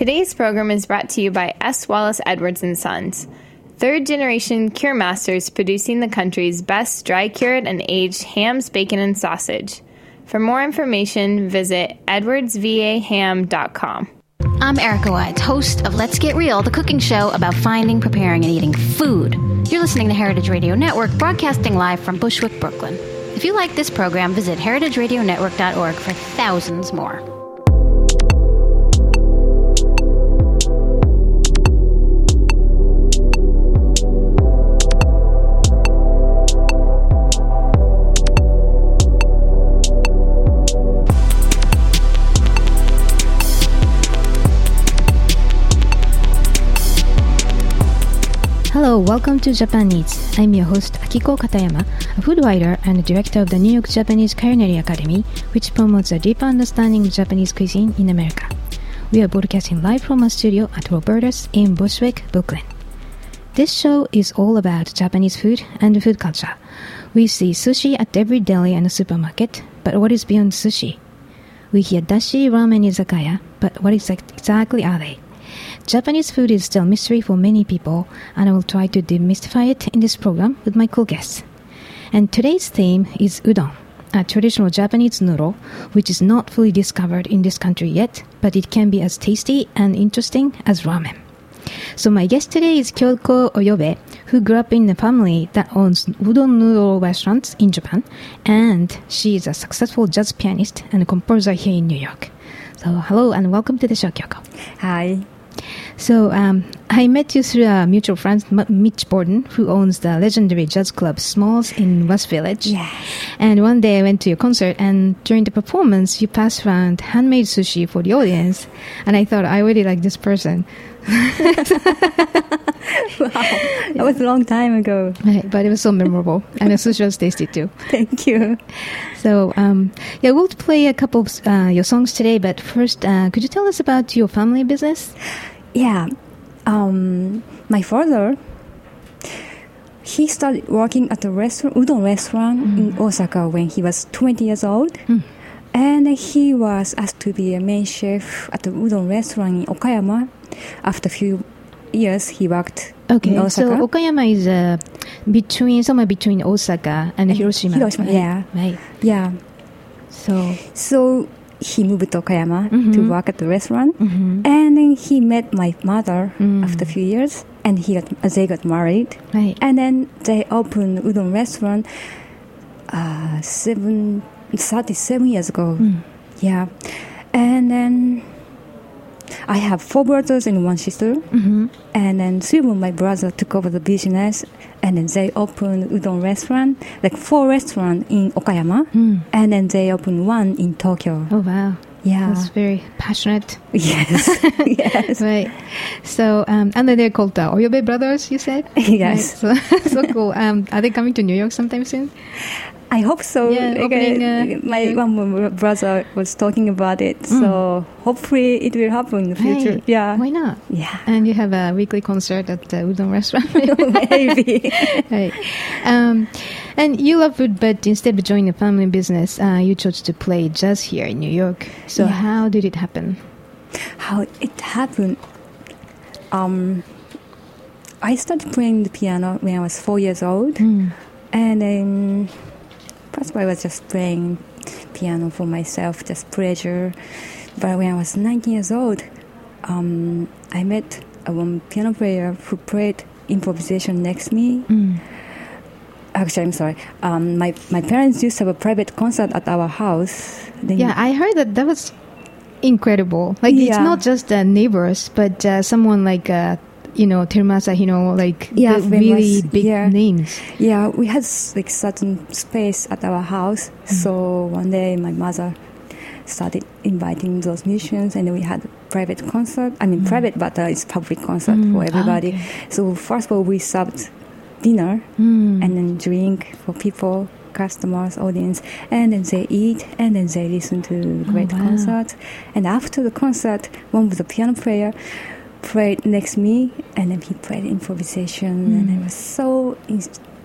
Today's program is brought to you by S. Wallace Edwards and Sons, third generation cure masters producing the country's best dry cured and aged hams, bacon, and sausage. For more information, visit edwardsvaham.com. I'm Erica Wides, host of Let's Get Real, the cooking show about finding, preparing, and eating food. You're listening to Heritage Radio Network, broadcasting live from Bushwick, Brooklyn. If you like this program, visit heritageradionetwork.org for thousands more. Hello, welcome to Japan Eats. I'm your host Akiko Katayama, a food writer and director of the New York Japanese Culinary Academy, which promotes a deeper understanding of Japanese cuisine in America. We are broadcasting live from our studio at Roberta's in Bushwick, Brooklyn. This show is all about Japanese food and food culture. We see sushi at every deli and supermarket, but what is beyond sushi? We hear dashi, ramen, izakaya, but what exactly are they? Japanese food is still a mystery for many people, and I will try to demystify it in this program with my cool guests. And today's theme is udon, a traditional Japanese noodle which is not fully discovered in this country yet, but it can be as tasty and interesting as ramen. So my guest today is Kyoko Oyobe, who grew up in a family that owns udon noodle restaurants in Japan, and she is a successful jazz pianist and composer here in New York. So hello and welcome to the show, Kyoko. Hi. So um, I met you through a mutual friend, M- Mitch Borden, who owns the legendary jazz club Smalls in West Village. Yes. And one day I went to your concert, and during the performance, you passed around handmade sushi for the audience, and I thought I really like this person. wow, That was a long time ago. Right, but it was so memorable, and the sushi was tasty too. Thank you. So um, yeah, we'll play a couple of uh, your songs today, but first, uh, could you tell us about your family business? Yeah. Um, my father, he started working at a restaurant, udon restaurant in Osaka when he was 20 years old. And he was asked to be a main chef at the udon restaurant in Okayama. After a few years, he worked Okay, in Osaka. so Okayama is uh, between somewhere between Osaka and Hiroshima. Hiroshima, right? yeah. Right. yeah. So So he moved to Okayama Mhm. to work at the restaurant. mhm. And then he met my mother Mm. after a few years, and he got, uh, they got married. right. And then they opened udon restaurant uh, seven, 37 years ago. Mm. Yeah. And then I have four brothers and one sister. hmm And then three of my brother took over the business, and then they opened udon restaurant, like four restaurant in Okayama, Mm. and then they opened one in Tokyo. Oh wow, Yeah. that's very passionate. Yes. yes. Right. So um, and then they're called the Oyobe brothers. You said. Yes. Right, So so cool. Um, are they coming to New York sometime soon? I hope so. Yeah, Like, opening, uh, my yeah. one brother was talking about it, so hopefully it will happen in the future. Right. Yeah, Why not? yeah, And you have a weekly concert at the udon restaurant. maybe. right. Um, and you love food, but instead of joining a family business, uh, you chose to play jazz here in New York. So Yeah. how did it happen? How it happened? Um, I started playing the piano when I was four years old, Mm. and then first I was just playing piano for myself, just pleasure. But when I was 19 years old, um, I met a piano player who played improvisation next to me. Mm. Actually, I'm sorry. Um, my my parents used to have a private concert at our house. Then Yeah, I heard that that was incredible. Like it's not just uh, neighbors, but uh, someone like uh, you know Terumasa, you know, like Yeah, the really big yeah. names. yeah, we had like certain space at our house. Mm-hmm. So one day, my mother started inviting those musicians, and we had a private concert. I mean, private, but uh, it's public concert Mm, for everybody. okay. So first of all, we served dinner Mm. and then drink for people. Customers, audience, and then they eat, and then they listen to great Oh, wow. concert. And after the concert, one of the piano player played next to me, and then he played improvisation, and I Mm. was so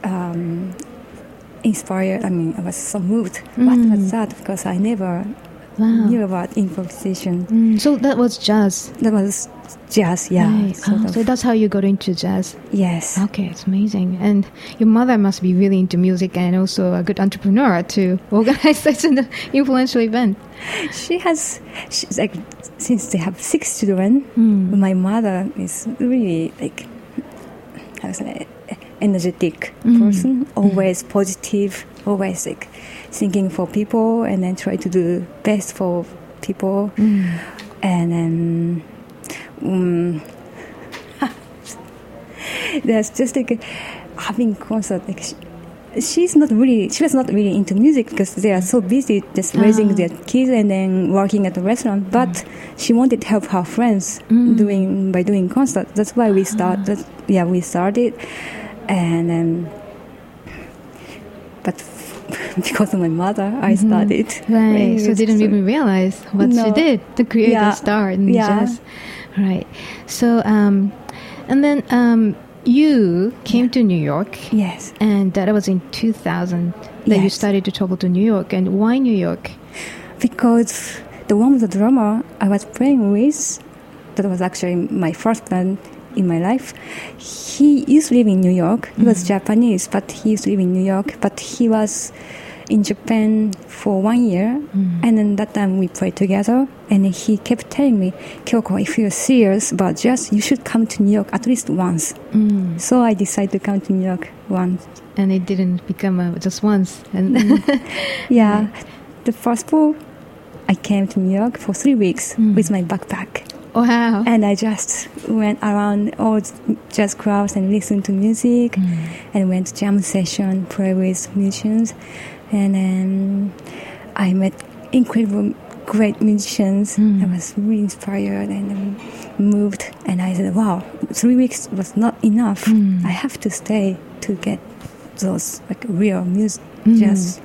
um, inspired. I mean, I was so moved. What Mm. was that? Because I never Wow. knew about improvisation. Mm, so that was jazz. That was jazz, yeah. Right. Oh, so that's how you got into jazz. yes. Okay, it's amazing. And your mother must be really into music and also a good entrepreneur to organize such an influential event. She has, she's like, since they have six children, Mm. my mother is really like, how say, energetic Mm. person, always positive, always like thinking for people and then try to do best for people. Mm. And then, um, there's just like having concert, like, she, she's not really she was not really into music because they are so busy just raising Ah. their kids and then working at the restaurant but she wanted to help her friends Mm. doing by doing concert that's why we start that yeah we started and um, but because of my mother i started Mm-hmm. Right. So didn't even realize what she did to create Yeah. a star in Yeah. jazz. Right. So um, and then um, you came to New York, yes and that was in 2000 that you started to travel to New York. And why New York? because the one of the drummer I was playing with, that was actually my first band in my life. He used to live in New York. He was Japanese, but he used to live in New York. But he was in Japan for one year, and then that time we played together. And he kept telling me, Kyoko, if you're serious about jazz, you should come to New York at least once. Mm. So I decided to come to New York once. And it didn't become a, just once. And Yeah, the first fall, I came to New York for three weeks Mm. with my backpack. wow. And I just went around all jazz clubs and listened to music and went to jam session, play with musicians. And then I met incredible, great musicians. Mm. I was really inspired and um, moved. And I said, wow, three weeks was not enough. Mm. I have to stay to get those like real music, Mm. jazz.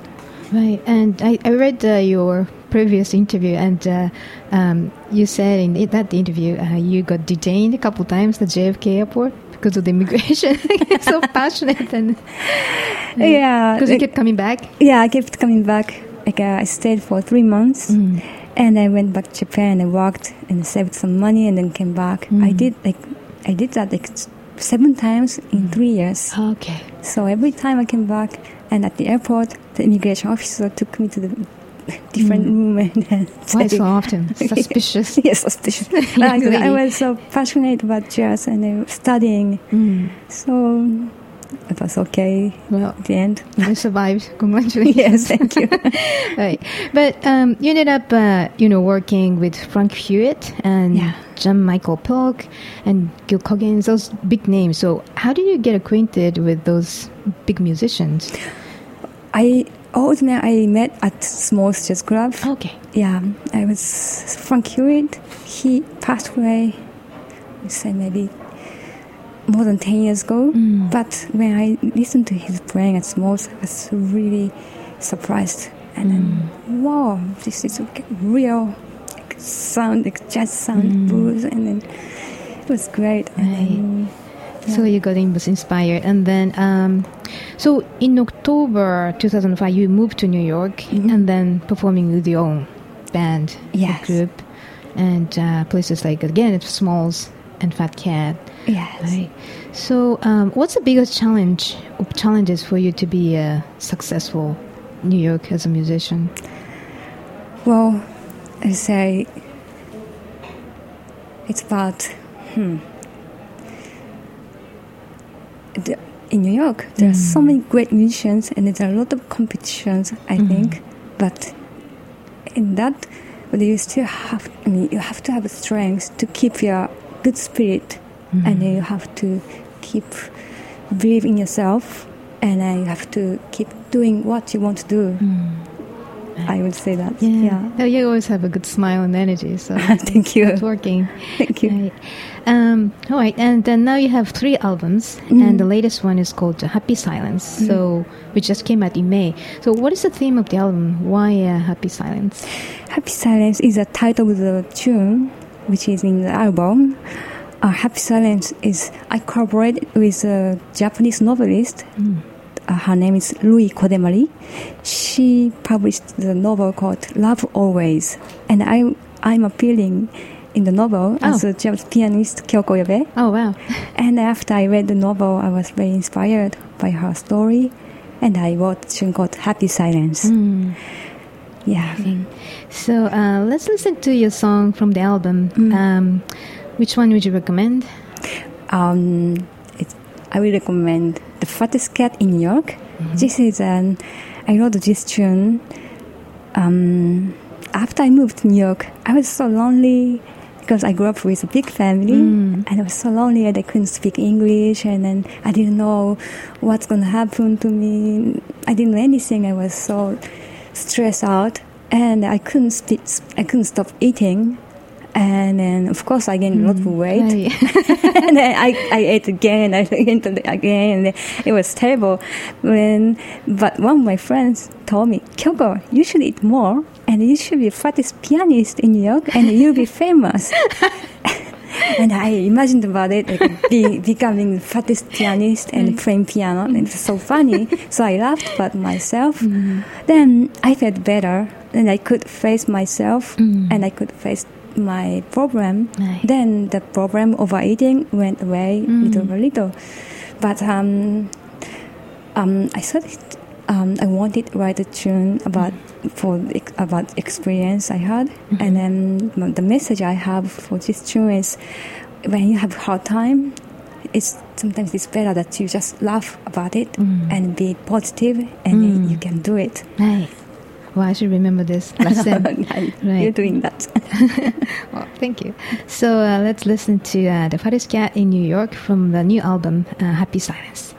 Right, and I, I read uh, your previous interview, and uh, um, you said in that interview uh, you got detained a couple times at JFK airport because of the immigration. It's so passionate, and Yeah. because you kept coming back. Yeah, I kept coming back. Like uh, I stayed for three months, Mm. and I went back to Japan and worked and saved some money, and then came back. I Mm. did like I did that like seven times in Mm. three years. Okay. So every time I came back, and at the airport, the immigration officer took me to the different Mm. room and then Why so often? Suspicious. yes, suspicious. I, I was so passionate about jazz and uh, studying, Mm. so it was okay Well, at the end. you survived. Congratulations. yes, thank you. right. But um, you ended up, uh, you know, working with Frank Hewitt and Yeah. John Michael Polk and Gil Coggins, those big names. So, how did you get acquainted with those big musicians? I all of them I met at small jazz club. Okay. Yeah, I was Frank Hewitt. He passed away, I say maybe more than ten years ago. Mm. But when I listened to his playing at Smalls, I was really surprised. And then, Mm. wow, this is real like sound, like jazz sound, Mm. blues, and then it was great. And then, So you got in, inspired, and then um, so in October 2005, you moved to New York, Mhm. and then performing with your own band, Yes. group, and uh, places like again at Smalls and Fat Cat. yes. Right. So, um, what's the biggest challenge challenges for you to be a successful New York as a musician? Well, I say it's about hmm. The, in New York, there are so Mm. many great musicians, and there are a lot of competitions. I Mhm. think, but in that, but you still have. I mean, you have to have strength to keep your good spirit, Mm-hmm. and you have to keep believe in yourself, and you have to keep doing what you want to do. I would say that. Mm. Yeah. yeah. You always have a good smile and energy, so Thank you. it's working. Thank you. Right. Um, all right, and then now you have three albums, Mhm. and the latest one is called Happy Silence. So, which just came out in May. So, what is the theme of the album? Why uh, Happy Silence? Happy Silence is the title of the tune, which is in the album. Uh, Happy Silence is I collaborated with a Japanese novelist. Mm. uh, her name is Rui Kodemari. She published the novel called Love Always, and I I'm appearing in the novel Oh. as a pianist Kyoko Oyobe. Oh wow. And after I read the novel, I was very inspired by her story, and I wrote a tune called Happy Silence. Mm. Yeah. So uh, let's listen to your song from the album. Mm. Um, which one would you recommend? Um, it, I will recommend The Fattest Cat in New York. This is an, I wrote this tune um, after I moved to New York. I was so lonely because I grew up with a big family Mm. and I was so lonely and I couldn't speak English and then I didn't know what's going to happen to me. I didn't know anything. I was so stressed out and I couldn't I couldn't stop eating. And then, of course, I gained a lot of mm. weight Right. and then I, I ate again, I ate again, and it was terrible. When, but one of my friends told me, Kyoko, you should eat more, and you should be the fattest pianist in New York, and you'll be famous. and I imagined about it, like be, becoming fattest pianist and playing piano, and it's so funny. so I laughed about myself. Then I felt better, and I could face myself, and I could face my problem. Right. Then the problem of overeating went away little by little. But um, um, I started. Um, I wanted to write a tune about for about experience I had, and then the message I have for this tune is when you have hard time, it's sometimes it's better that you just laugh about it and be positive, and then you can do it. Right. Well, I should remember this lesson. Right. You're doing that. well, thank you. So uh, let's listen to uh, The Fattest Cat in New York from the new album, uh, Happy Silence.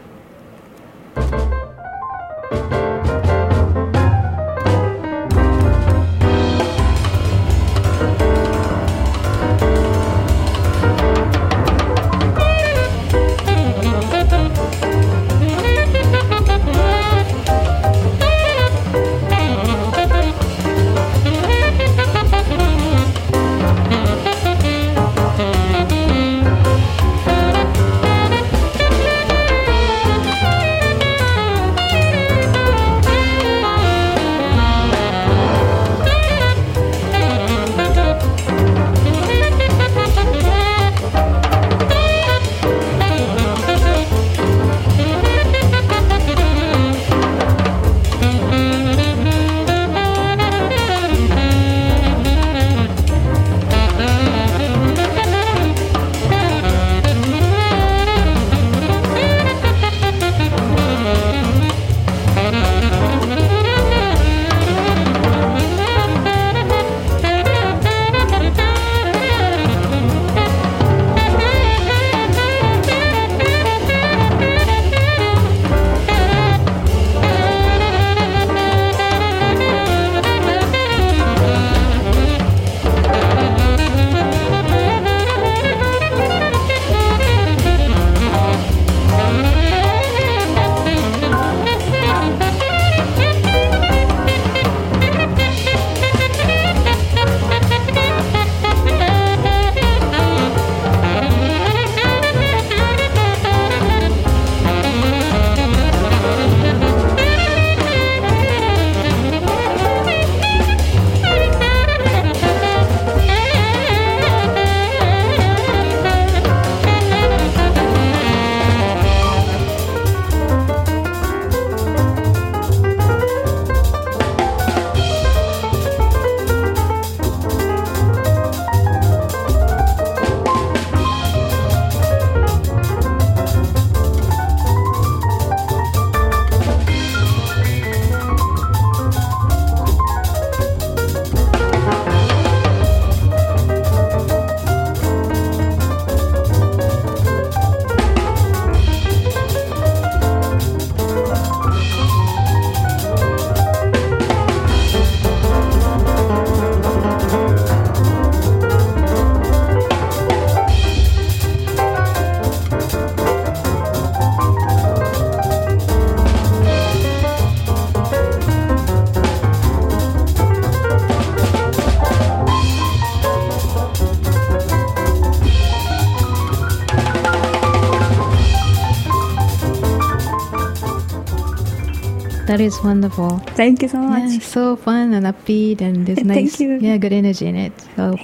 That is wonderful. Thank you so much. Yeah, so fun and upbeat, and Thank nice, you. yeah, good energy in it. So,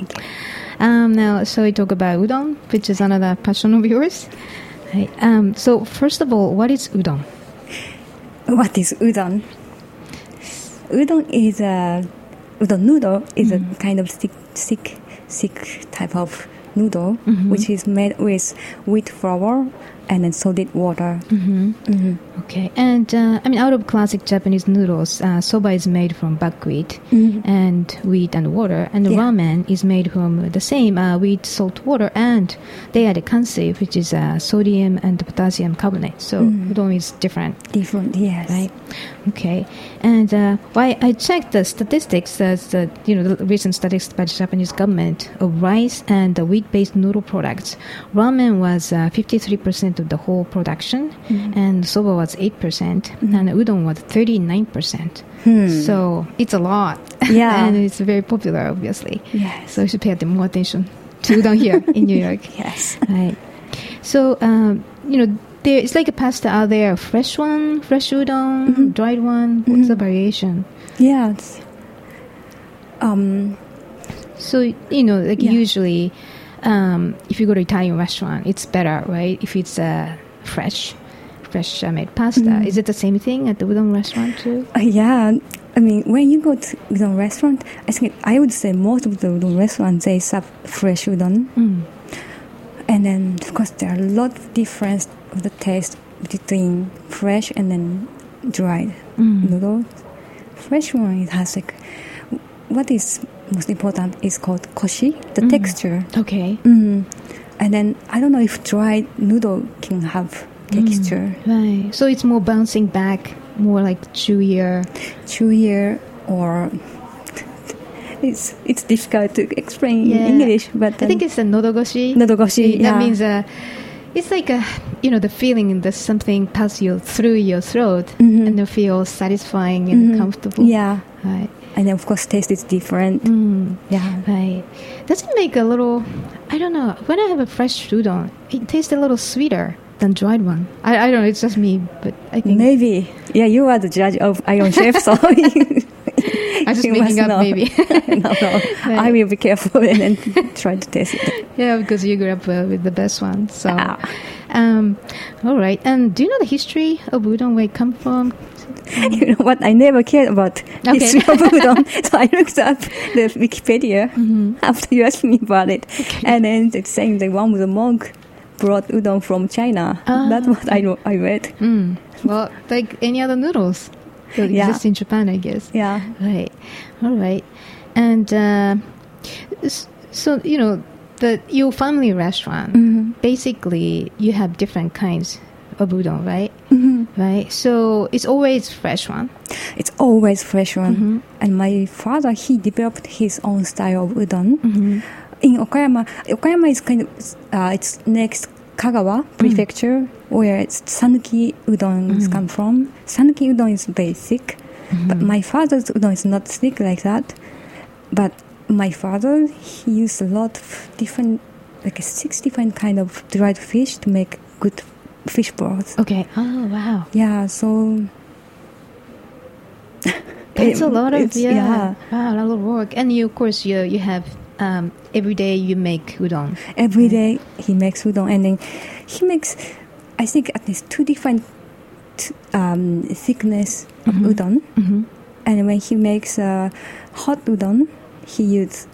um, now, shall we talk about udon, which is another passion of yours? Right. Um, so, first of all, what is udon? What is udon? Udon is a udon noodle is a kind of thick, thick, thick type of noodle, which is made with wheat flour and then salted water. Mm-hmm. hmm Okay, and uh, I mean, out of classic Japanese noodles, uh, soba is made from buckwheat Mhm. and wheat and water, and Yeah. ramen is made from the same uh, wheat, salt, water, and they add kansui, which is uh, sodium and potassium carbonate. So Mhm. udon is different, Different, yes. right? Okay, and uh, why I checked the statistics, uh, the you know the recent statistics by the Japanese government of rice and the wheat-based noodle products. Ramen was uh, 53% of the whole production, and soba was 8%, and udon was 39%. Hmm. So it's a lot. Yeah. and it's very popular, obviously. Yes. So you should pay more attention to udon here in New York. Yes. Right. So, um, you know, there, it's like a pasta. Are there a fresh one, fresh udon, Mhm. dried one? What's the Mhm. variation? Yes. Um. So, you know, like Yeah. usually, um, if you go to Italian restaurant, it's better, right? If it's uh, fresh, fresh uh, made pasta. Mhm. Is it the same thing at the udon restaurant too? uh, yeah. I mean, when you go to udon restaurant, I think I would say most of the udon restaurants they serve fresh udon, Mm. and then of course there are a lot of difference of the taste between fresh and then dried Mm. noodle. Fresh one it has like what is most important is called koshi, the Mm. texture. Okay. Mm. And then I don't know if dried noodle can have texture, Right. So it's more bouncing back, more like chewier. chewier or. It's it's difficult to explain Yeah. in English, but I think it's the nodogoshi. nodogoshi. That yeah. means uh, it's like a you know the feeling that something passes you through your throat Mhm. and you feel satisfying and Mhm. comfortable. Yeah, Right. and of course taste is different. Mm. Yeah. Right. Does it make a little? I don't know. When I have a fresh udon, it tastes a little sweeter than dried one. I, I don't know. It's just me, but I think Maybe. Yeah, you are the judge of Iron Chef, so I'm just making up. know. Maybe. no, no. I will be careful and then try to taste it. yeah, because you grew up uh, with the best one. So, Ah. um, all right. And do you know the history of udon? Where it come from? You know what? I never cared about Okay. history of udon, so I looked up the Wikipedia Mm-hmm. after you asked me about it, and then it's saying the one with the monk brought udon from China. Ah. That's what I I read. Mm. Well, like any other noodles that Yeah. exist in Japan, I guess. Yeah. Right. All right. And uh, so you know the your family restaurant. Mhm. Basically, you have different kinds of udon, right? Mhm. Right. So it's always fresh one. It's always fresh one. Mhm. And my father, he developed his own style of udon. In Okayama, Okayama is kind of uh, it's next Kagawa prefecture where it's Sanuki udon Mm. come from. Sanuki udon is thick, Mm-hmm. but my father's udon is not thick like that. But my father he used a lot of different, like six different kind of dried fish to make good fish broth. Okay. Oh wow. Yeah, so That's a lot of it's- yeah. Wow, a lot of work. And you, of course, you you have um, every day you make udon. Every day he makes udon, and then he makes, I think, at least two different t- um, thickness of Mhm. udon. Mm-hmm. And when he makes uh, hot udon, he uses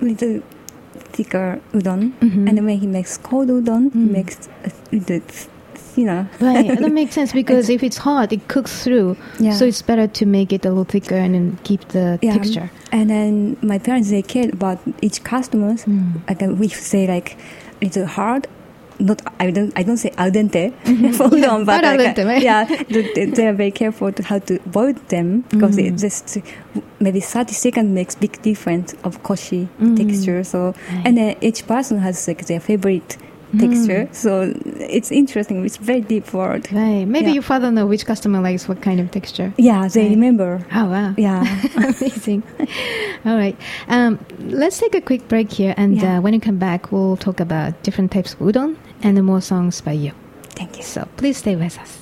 little thicker udon. Mhm. And when he makes cold udon, he Mm. makes a little thinner. Right, that makes sense because if it's hot, it cooks through. Yeah. So it's better to make it a little thicker and then keep the Yeah. texture. And then my parents they cared about each customers. Mm. Like uh, we say like it's hard. Not I don't I don't say al dente Mhm. for Yeah, but al like, dente, right? yeah, they, they- are very careful to how to boil them because Mm. it just maybe thirty seconds makes big difference of koshi Mm. texture. So Right. and then each person has like their favorite texture. So it's interesting. It's very deep word. Right. Maybe Yeah. your father know which customer likes what kind of texture. Yeah, they Right. remember. Oh wow. Yeah. Amazing. All right. Um, let's take a quick break here, and Yeah. uh, when you come back, we'll talk about different types of udon and more songs by you. Thank you. So please stay with us.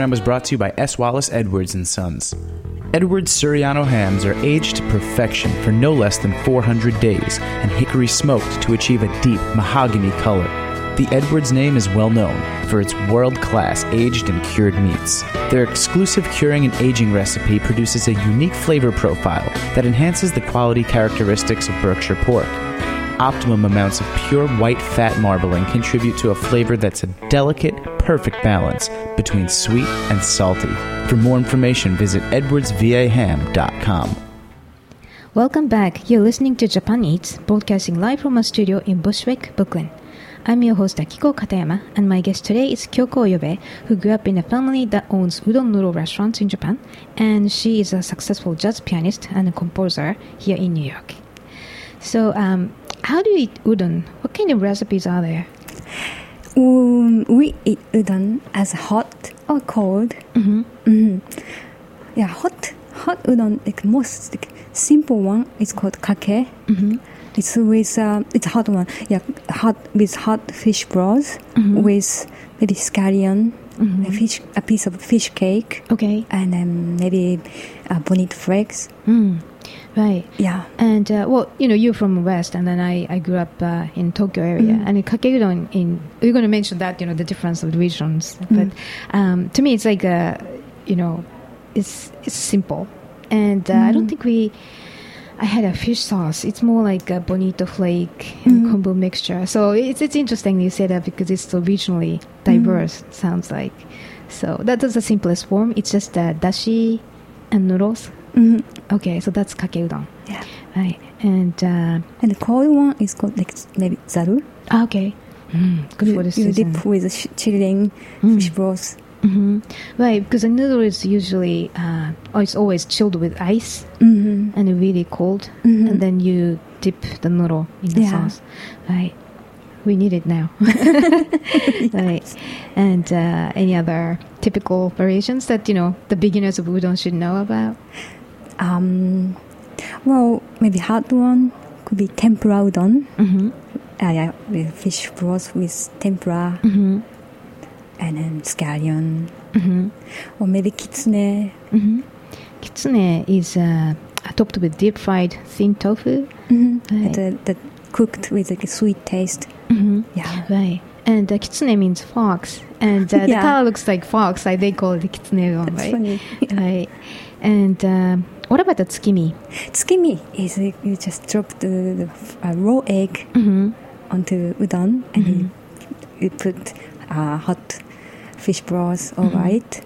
Program was brought to you by S. Wallace Edwards and Sons. Edwards Surryano hams are aged to perfection for no less than 400 days and hickory smoked to achieve a deep mahogany color. The Edwards name is well known for its world class aged and cured meats. Their exclusive curing and aging recipe produces a unique flavor profile that enhances the quality characteristics of Berkshire pork. Optimum amounts of pure white fat marbling contribute to a flavor that's a delicate, perfect balance between sweet and salty. For more information, visit edwardsvaham.com. Welcome back. You're listening to Japan Eats, broadcasting live from a studio in Bushwick, Brooklyn. I'm your host Akiko Katayama, and my guest today is Kyoko Oyobe, who grew up in a family that owns udon noodle restaurants in Japan, and she is a successful jazz pianist and a composer here in New York. So, um, how do you eat udon? What kind of recipes are there? Um, we eat udon as hot or cold. Mm-hmm. Yeah, hot hot udon. Like most like, simple one is called kake. Mm-hmm. It's with uh, it's hot one. Yeah, hot with hot fish broth with maybe scallion, a fish, a piece of fish cake, Okay. and then maybe uh, bonito flakes. Mm. Right. Yeah. And uh, well, you know, you're from West, and then I, I grew up uh, in Tokyo area, and in Kakeudon, in you're going to mention that you know the difference of the regions, but um, to me it's like a, you know, it's it's simple, and uh, I don't think we. I had a fish sauce. It's more like a bonito flake and kombu mixture. So it's it's interesting you say that because it's so regionally diverse. Sounds like. So that is the simplest form. It's just uh, dashi and noodles. Mhm. Okay, so that's kakeudon. Yeah. Right. And uh, And the cold one is called like maybe zaru. ah, okay, mm, good you, for the you dip with sh- chilling Mm. fish broth. hmm Right, because the noodle is usually uh, oh, it's always chilled with ice Mm-hmm. and really cold, Mhm. and then you dip the noodle in the Yeah. sauce. Right. We need it now. right. And uh, any other typical variations that you know the beginners of udon should know about? Um, well, maybe hot one could be tempura udon. Mm-hmm. Uh, yeah, with fish broth with tempura Mm-hmm. and then scallion. Mm-hmm. Or maybe kitsune. Mm-hmm. Kitsune is uh, topped with deep fried thin tofu. Mm-hmm. Right. The, the cooked with like a sweet taste. Mhm. Yeah. Right. And uh, kitsune means fox. And uh, the Yeah. color looks like fox. Like they call it kitsune udon, That's right? funny. Right. And um, what about the tsukimi? Tsukimi is you just drop the, the uh, raw egg Mm-hmm. onto udon and you, you put uh, hot fish broth over it.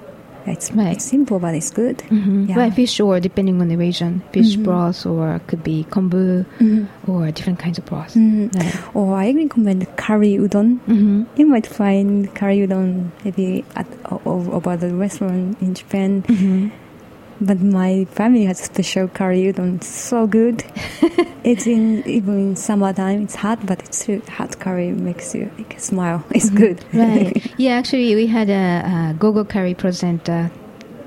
It's, Right. it's simple, but it's good. Mm-hmm. Yeah. Fish or depending on the region, fish Mhm. broth or could be kombu Mhm. or different kinds of broth. Mhm. Right. Or I recommend curry udon. Mm-hmm. You might find curry udon maybe at over the restaurant in Japan. Mm-hmm. But my family has special curry udon. It's so good. it's in even in summertime. It's hot, but it's hot curry makes you like smile. It's good. Right. yeah, actually, we had a, a Gogo Curry present, uh,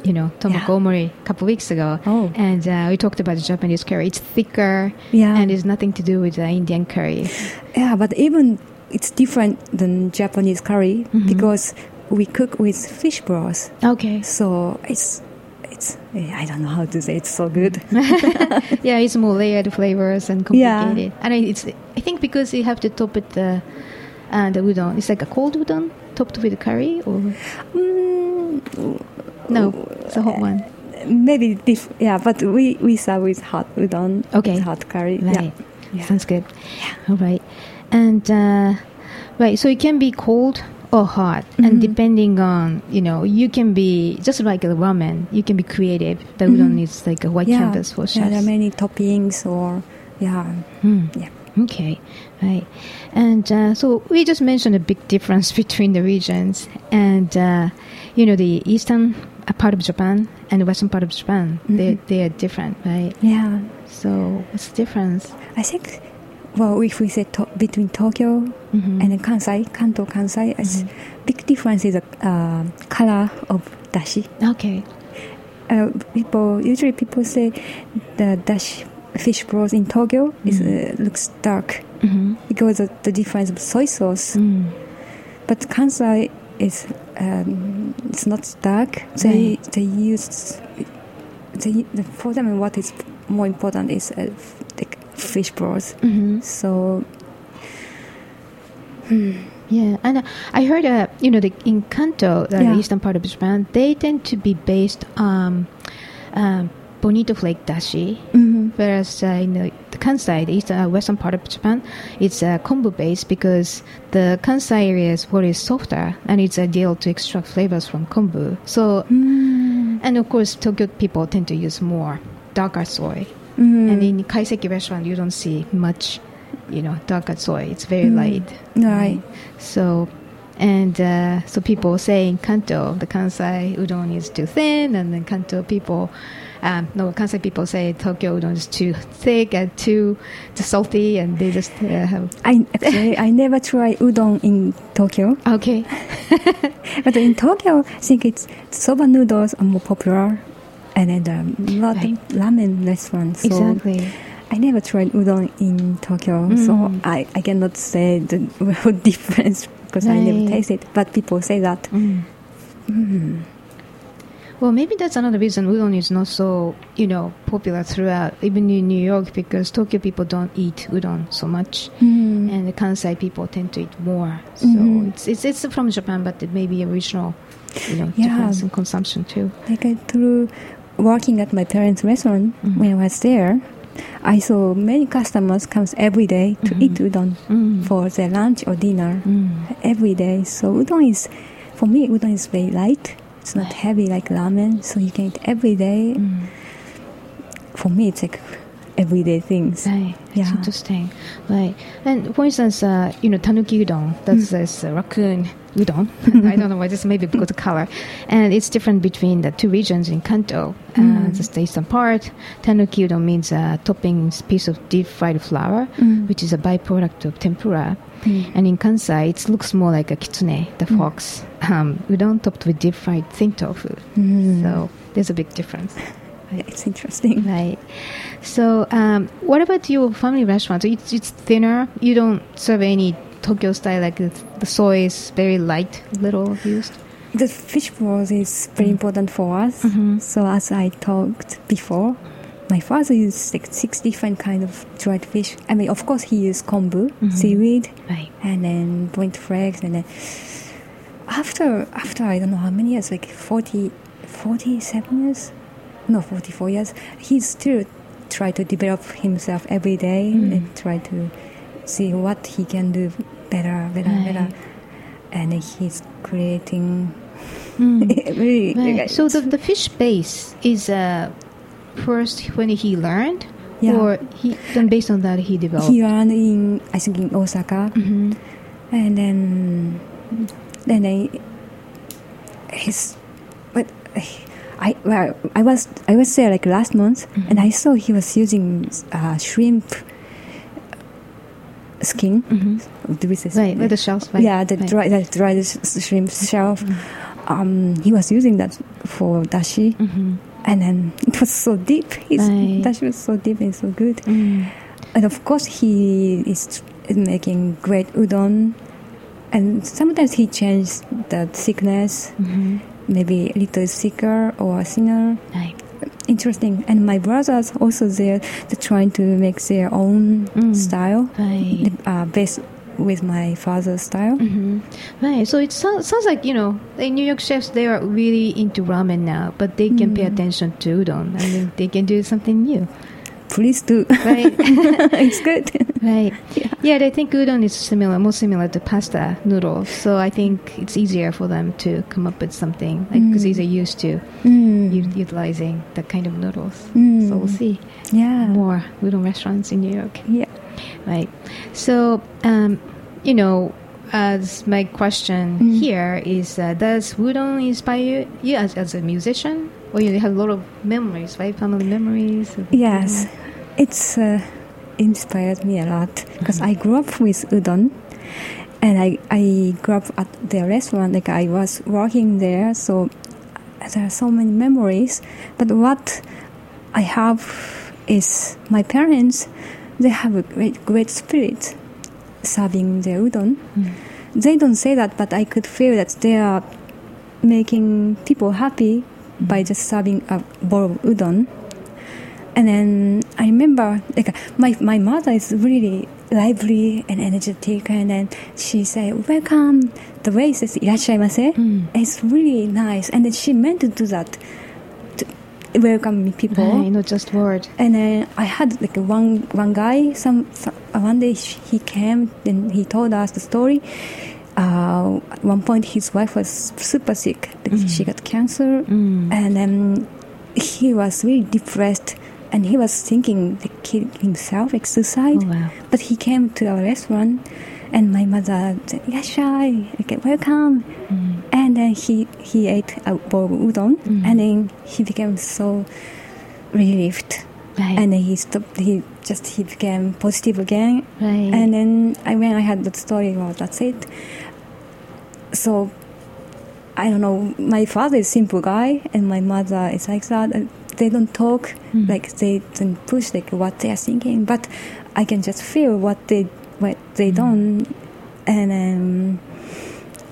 you know, Tomoko Yeah. Omori a couple weeks ago. Oh. And uh, we talked about the Japanese curry. It's thicker Yeah. and it's nothing to do with the Indian curry. Yeah, but even it's different than Japanese curry Mhm. because we cook with fish broth. Okay. So it's it's I don't know how to say. It's so good. yeah, it's more layered flavors and Yeah. complicated. And it's I think because you have to top it the uh, the udon. It's like a cold udon topped with curry or Mm, no, it's a hot one. maybe dif- yeah, but we we serve with hot udon. Okay. with hot curry. Right. Yeah. Sounds good. Yeah. All right. And uh, right, so it can be cold or hot, and Mhm. depending on you know, you can be just like a ramen. You can be creative. The udon Mhm. is like a white Yeah. canvas for chefs Yeah, there are many toppings or yeah. Hmm. Yeah. Okay, right. And uh, so we just mentioned a big difference between the regions, and uh, you know, the eastern part of Japan and the western part of Japan, they Mhm. they are different, right? Yeah. So what's the difference? I think well if we say to- between Tokyo Mhm. and Kansai, Kanto, Kansai, it's big difference is the uh, color of dashi. Okay. Uh, people usually people say the dashi fish broth in Tokyo is uh, looks dark Mm-hmm. because of the difference of soy sauce. Mm. But Kansai is um, it's not dark. They they use they for them what is more important is uh, fish broth. Mm-hmm. So Yeah, and uh, I heard, uh, you know, the, in Kanto, the Yeah. eastern part of Japan, they tend to be based on um, bonito flake dashi, mhm. whereas uh, in the, the Kansai, the eastern, uh, western part of Japan, it's uh, kombu based because the Kansai area is what is softer and it's ideal to extract flavors from kombu. So, Mm. and of course, Tokyo people tend to use more darker soy. Mhm. And in kaiseki restaurant, you don't see much, you know, darker soy. It's very Mm. light. Right. So, and uh, so people say in Kanto, the Kansai udon is too thin, and then Kanto people, um, no, Kansai people say Tokyo udon is too thick and too, too salty, and they just uh, have. I actually I never try udon in Tokyo, Okay. but in Tokyo I think it's soba noodles are more popular, and then a lot Right. of ramen restaurants. So Exactly. I never tried udon in Tokyo, Mm. so I, I cannot say the difference because I never Right. tasted. But people say that. Mm. Mm. Well, maybe that's another reason udon is not so, you know, popular throughout, even in New York, because Tokyo people don't eat udon so much. Mm. and the Kansai people tend to eat more. So Mhm. it's, it's it's from Japan, but it may be a regional, you know, Yeah. difference in consumption too. Like uh, through working at my parents' restaurant Mhm. when I was there, I saw many customers comes every day to Mhm. eat udon Mm. for their lunch or dinner Mm. every day. So udon is, for me, udon is very light. It's not heavy like ramen, so you can eat every day. Mm. For me, it's like everyday things. Right. That's Yeah. interesting. Right. And for instance, uh, you know, tanuki udon, that's Mm. this uh, raccoon udon. I don't know why this may be because of color. And it's different between the two regions in Kanto. Uh, Mm. just the eastern part, tanuki udon means a topping piece of deep fried flour, Mm. which is a byproduct of tempura. Mm. And in Kansai, it looks more like a kitsune, the Mm. fox. Um, udon topped with deep fried thin tofu. Mm. So there's a big difference. it's interesting. Right. So, um, what about your family restaurant? So it's, it's thinner. You don't serve any Tokyo style, like the, the soy is very light, little used. The fish balls is very important for us. Mhm. So as I talked before, my father used like six different kind of dried fish. I mean, of course, he used kombu, seaweed, Right. and then bonito flakes, and then after after I don't know how many years, like 40, 47 years, no, forty four years, he still try to develop himself every day and try to see what he can do better, better, Right. better, and he's creating Mm. really. Right. So the, the fish base is uh, first when he learned, Yeah. or he then based on that he developed. he learned in I think in Osaka. Mhm. and then then I his but I well I was I was there like last month and I saw he was using uh, shrimp skin. Mhm. Do we say Right, with the shells. Right. yeah, the right. dry the dried s- shrimp shell. Um, he was using that for dashi, Mhm. and then it was so deep. His Right. dashi was so deep and so good. Mm. And of course, he is making great udon. And sometimes he changes the thickness, Mhm. maybe a little thicker or thinner. Right. Interesting. And my brothers also there, they're trying to make their own Mm. style, Right. uh, based with my father's style. hmm Right. So it sounds, sounds like, you know, the New York chefs, they are really into ramen now, but they can pay Mm. attention to udon. I mean, they can do something new. Please do. Right. it's good. right. Yeah. I think udon is similar, more similar to pasta noodles. So I think it's easier for them to come up with something, like, because Mm. they're used to Mm. u- utilizing that kind of noodles. Mm. So we'll see Yeah. more udon restaurants in New York. Yeah. Right. So, um, you know, as my question Mm. here is, uh, does udon inspire you, you as, as a musician? Or you have a lot of memories, right? Family memories? Yes, it's uh, inspired me a lot because I grew up with udon, and I I grew up at the restaurant. Like I was working there, so there are so many memories. But what I have is my parents. They have a great great spirit serving the udon. Mm. They don't say that, but I could feel that they are making people happy by just serving a bowl of udon. And then I remember, like, my, my mother is really lively and energetic, and then she said, Welcome. The way says, Irashaimase, Mm. it's really nice. And then she meant to do that, to welcome people. Right, not just word. And then I had like one one guy. Some, some uh, one day he came and he told us the story. Uh, at one point, his wife was super sick. Like, She got cancer, Mm. and then he was really depressed. And he was thinking to kill himself, like suicide. Oh, wow. But he came to our restaurant, and my mother said, "Yashai, okay, welcome." Mm. And then he he ate a bowl of udon, Mm. and then he became so relieved Right. and then he stopped he just he became positive again right. and then I, when i had that story well that's it so i don't know my father is simple guy and my mother is like that they don't talk Mm. like they don't push like what they are thinking but i can just feel what they what they Mm. done and um,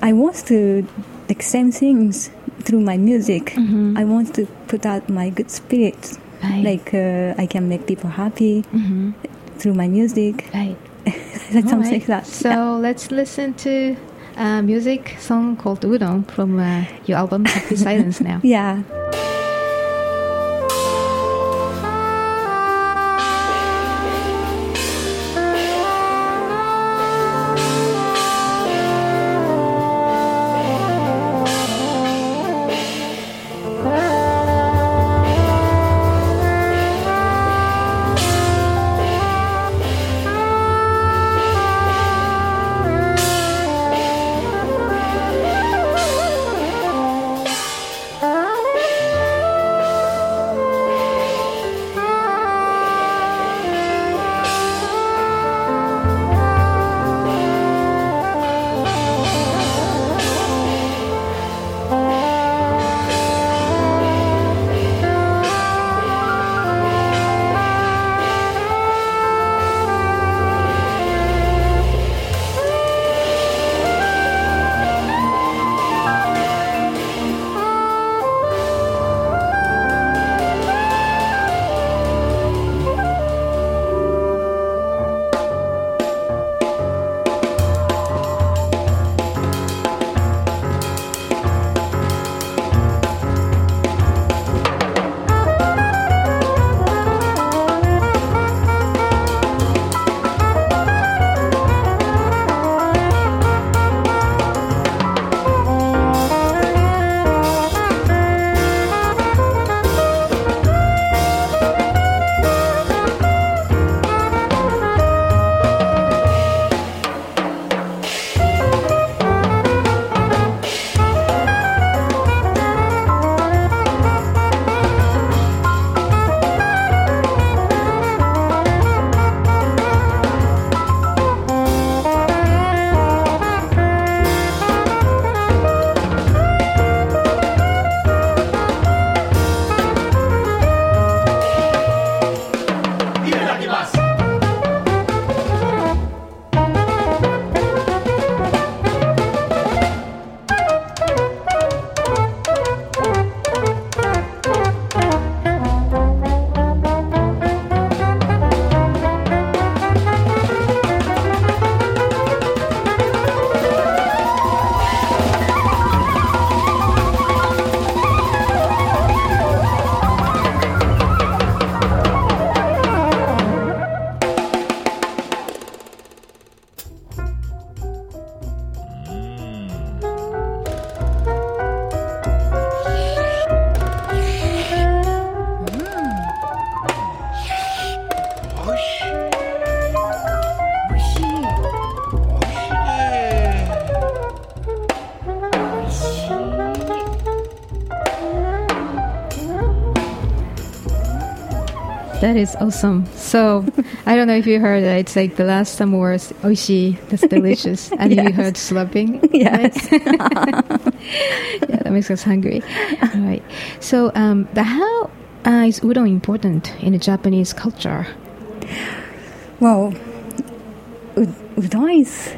i want to like same things through my music Mhm. i want to put out my good spirit right. like uh, I can make people happy Mhm. through my music, Right. something All right. like that. So let's listen to a music song called Udon from uh, your album Happy Silence now. yeah. That is awesome. So, I don't know if you heard that. It's like the last time was oishi, that's delicious. And you heard slapping. Yes. yeah, that makes us hungry. All right. So, um, but how uh, is udon important in the Japanese culture? Well, ud- udon is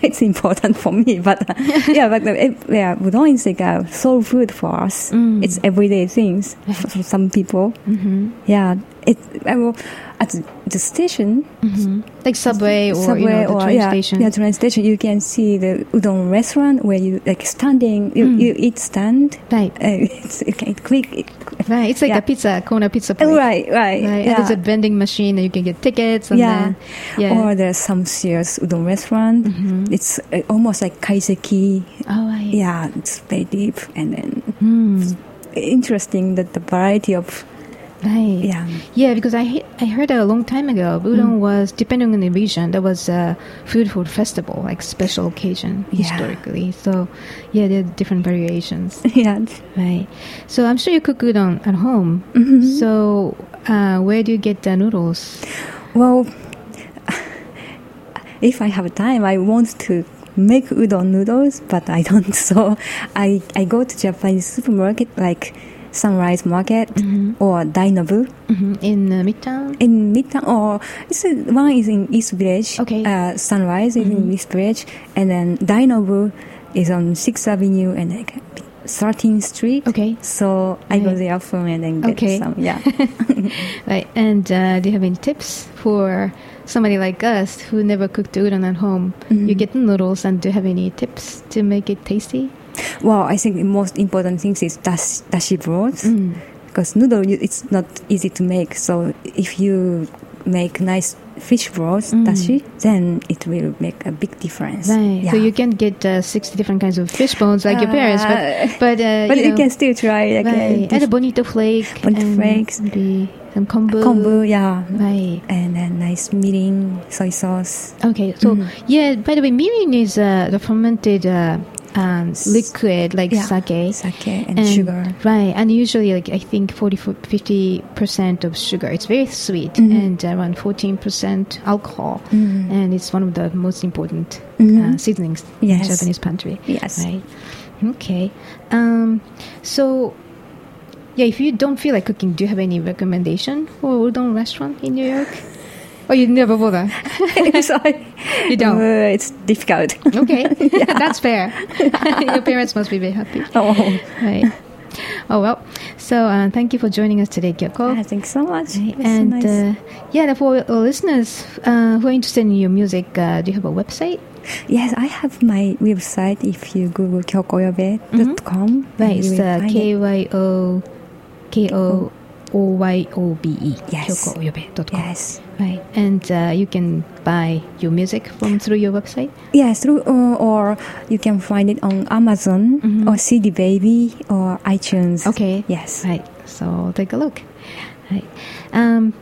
it's important for me, but uh, yeah, but uh, it, yeah, udon is like a soul food for us. Mm. It's everyday things for, for some people. Mm-hmm. Yeah, it I will, at the station, Mm-hmm. Like subway or subway you know, the or train yeah, station. yeah, train station. You can see the udon restaurant where you like standing. You, Mm. you eat stand. Right. Uh, it's can click. It, Right. It's like Yeah. a pizza, corner pizza place. right, right, Right. Yeah. And there's a vending machine and you can get tickets. And Yeah. Then, yeah. Or there's some serious udon restaurant. Mhm. It's uh, almost like kaiseki. oh, right. Yeah, it's very deep and then Mm. interesting that the variety of Right. yeah. Yeah, because I he- I heard a long time ago, udon was depending on the region. There was a food for festival, like special occasion Yeah. historically. So, yeah, there are different variations. yeah. right. So I'm sure you cook udon at home. Mhm. So, uh, where do you get the noodles? Well, if I have time, I want to make udon noodles, but I don't. So I I go to Japanese supermarket like Sunrise Market Mhm. or Dainobu hmm In uh, Midtown. in Midtown, or it's a, one is in East Village. Okay. Uh, Sunrise is in Mhm. East Village, and then Dainobu is on Sixth Avenue and like 13th Street. Okay. So I go Right. there often and then get Okay. some. Yeah. Right. And uh, do you have any tips for somebody like us who never cooked udon at home? Mhm. You get the noodles, and do you have any tips to make it tasty? Well, I think the most important thing is dash, dashi broth. Mm. because noodle it's not easy to make so if you make nice fish broth Mm. dashi then it will make a big difference Right. yeah. So you can get uh, 60 different kinds of fish bones like your parents, but Uh, but uh, but you, know, can still try like right. uh, add a bonito flake, Bonito and flakes. maybe some kombu. kombu yeah Right. and then nice mirin soy sauce Okay. So Mhm. yeah. By the way, mirin is uh, the fermented uh, um, liquid like Yeah. sake. sake and, sugar Right, and usually, like I think 40 50 percent of sugar. It's very sweet Mhm. and around fourteen percent alcohol, Mhm. and it's one of the most important uh, Mhm. seasonings in Japanese pantry. yes Right. Okay. Um, so, yeah, if you don't feel like cooking, do you have any recommendation for udon restaurant in New York? Oh, you never bother. You don't. Uh, it's difficult Okay, that's fair. Your parents must be very happy. oh Right. Oh well. So uh, thank you for joining us today, Kyoko. Ah, thanks so much Right, And nice. uh, yeah, for our listeners uh, who are interested in your music, uh, do you have a website? yes I have my website if you google kyokooyobe.com Right, you it's uh. K Y O K O O Y O B E. Yes. KyokoOyobe.com. yes Right, and uh, you can buy your music from through your website. Yes, through uh, or you can find it on Amazon Mhm. or CD Baby or iTunes. Okay. Yes. Right. So take a look. Right. Um,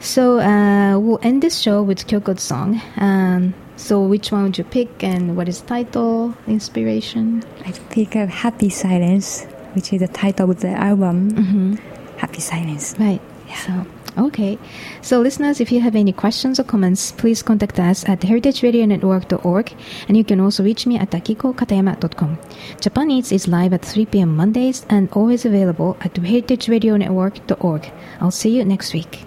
so uh, we'll end this show with Kyoko's song. Um, so which one would you pick, and what is title, inspiration? I pick up Happy Silence, which is the title of the album. Mm-hmm. Happy Silence. Right. So, okay. So, listeners, if you have any questions or comments, please contact us at heritageradionetwork.org and you can also reach me at akikokatayama.com. Japan Eats is live at 3 p.m. Mondays and always available at heritageradionetwork.org. I'll see you next week.